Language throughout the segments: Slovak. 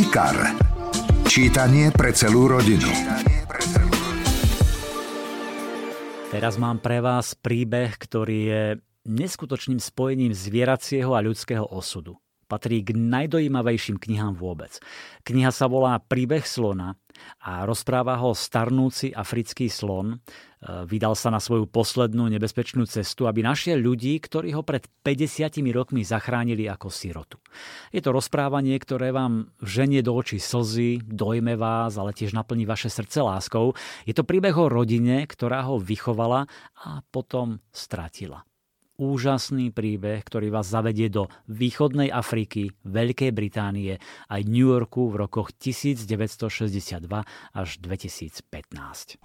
IKAR. Čítanie pre celú rodinu. Teraz mám pre vás príbeh, ktorý je neskutočným spojením zvieracieho a ľudského osudu. Patrí k najdojímavejším knihám vôbec. Kniha sa volá Príbeh slona a rozpráva ho starnúci africký slon. E, vydal sa na svoju poslednú nebezpečnú cestu, aby našiel ľudí, ktorí ho pred 50 rokmi zachránili ako sirotu. Je to rozprávanie, ktoré vám vženie do očí slzy, dojme vás, ale tiež naplní vaše srdce láskou. Je to príbeh o rodine, ktorá ho vychovala a potom stratila úžasný príbeh, ktorý vás zavedie do východnej Afriky, Veľkej Británie aj New Yorku v rokoch 1962 až 2015.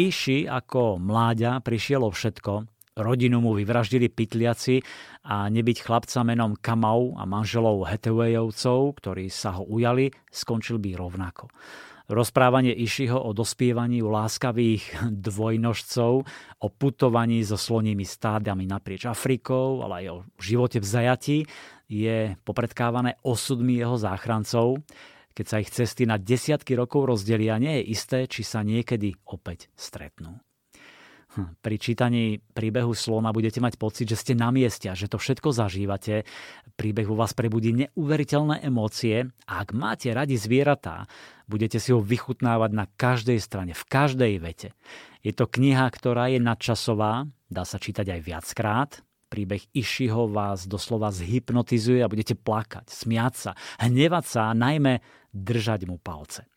Iši ako mláďa prišiel o všetko, rodinu mu vyvraždili pytliaci a nebyť chlapca menom Kamau a manželov Hathawayovcov, ktorí sa ho ujali, skončil by rovnako. Rozprávanie Išiho o dospievaní u láskavých dvojnožcov, o putovaní so slonými stádami naprieč Afrikou, ale aj o živote v zajati, je popredkávané osudmi jeho záchrancov. Keď sa ich cesty na desiatky rokov rozdelia, nie je isté, či sa niekedy opäť stretnú. Hm, pri čítaní príbehu slona budete mať pocit, že ste na mieste že to všetko zažívate. Príbeh u vás prebudí neuveriteľné emócie a ak máte radi zvieratá, budete si ho vychutnávať na každej strane, v každej vete. Je to kniha, ktorá je nadčasová, dá sa čítať aj viackrát, príbeh Išiho vás doslova zhypnotizuje a budete plakať, smiať sa, hnevať sa a najmä držať mu palce.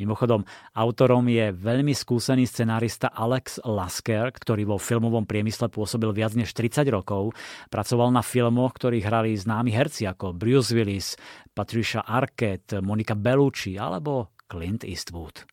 Mimochodom, autorom je veľmi skúsený scenárista Alex Lasker, ktorý vo filmovom priemysle pôsobil viac než 30 rokov. Pracoval na filmoch, ktorých hrali známi herci ako Bruce Willis, Patricia Arquette, Monika Bellucci alebo Clint Eastwood.